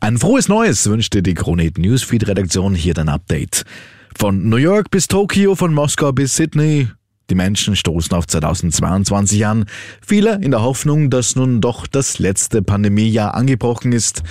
Ein frohes Neues wünschte die Kronit Newsfeed Redaktion hier dein Update. Von New York bis Tokio, von Moskau bis Sydney. Die Menschen stoßen auf 2022 an. Viele in der Hoffnung, dass nun doch das letzte Pandemiejahr angebrochen ist.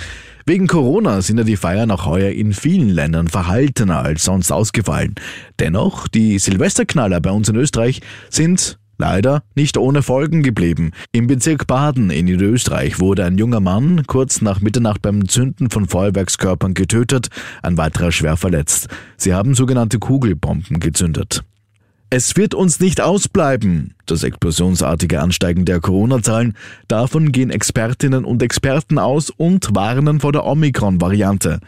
Wegen Corona sind ja die Feiern auch heuer in vielen Ländern verhaltener als sonst ausgefallen. Dennoch, die Silvesterknaller bei uns in Österreich sind Leider nicht ohne Folgen geblieben. Im Bezirk Baden in Niederösterreich wurde ein junger Mann kurz nach Mitternacht beim Zünden von Feuerwerkskörpern getötet, ein weiterer schwer verletzt. Sie haben sogenannte Kugelbomben gezündet. Es wird uns nicht ausbleiben. Das explosionsartige Ansteigen der Corona-Zahlen, davon gehen Expertinnen und Experten aus und warnen vor der Omikron-Variante.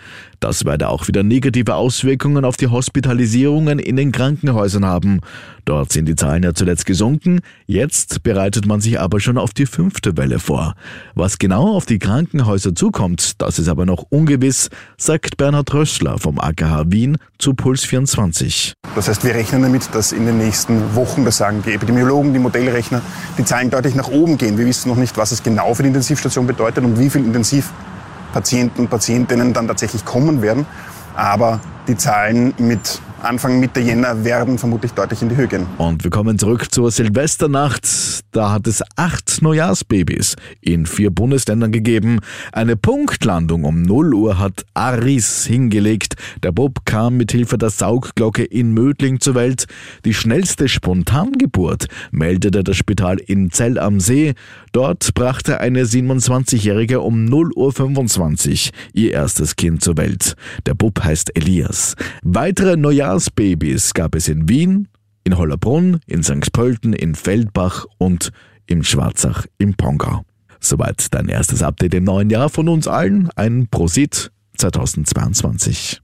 Das werde auch wieder negative Auswirkungen auf die Hospitalisierungen in den Krankenhäusern haben. Dort sind die Zahlen ja zuletzt gesunken, jetzt bereitet man sich aber schon auf die fünfte Welle vor. Was genau auf die Krankenhäuser zukommt, das ist aber noch ungewiss, sagt Bernhard Rössler vom AKH Wien zu Puls 24. Das heißt, wir rechnen damit, dass in den nächsten Wochen, das sagen die Epidemiologen, Methoden, die Modellrechner, die Zahlen deutlich nach oben gehen. Wir wissen noch nicht, was es genau für die Intensivstation bedeutet und wie viele Intensivpatienten und Patientinnen dann tatsächlich kommen werden. Aber die Zahlen mit Anfang Mitte Jänner werden vermutlich deutlich in die Höhe gehen. Und wir kommen zurück zur Silvesternacht. Da hat es acht Neujahrsbabys in vier Bundesländern gegeben. Eine Punktlandung um 0 Uhr hat Aris hingelegt. Der Bub kam mit Hilfe der Saugglocke in Mödling zur Welt. Die schnellste Spontangeburt meldete das Spital in Zell am See. Dort brachte eine 27-Jährige um 0 Uhr 25 ihr erstes Kind zur Welt. Der Bub heißt Elias. Weitere Neujahrs Neujahrsbabys gab es in Wien, in Hollerbrunn, in St. Pölten, in Feldbach und im Schwarzach im Pongau. Soweit dein erstes Update im neuen Jahr von uns allen. Ein Prosit 2022.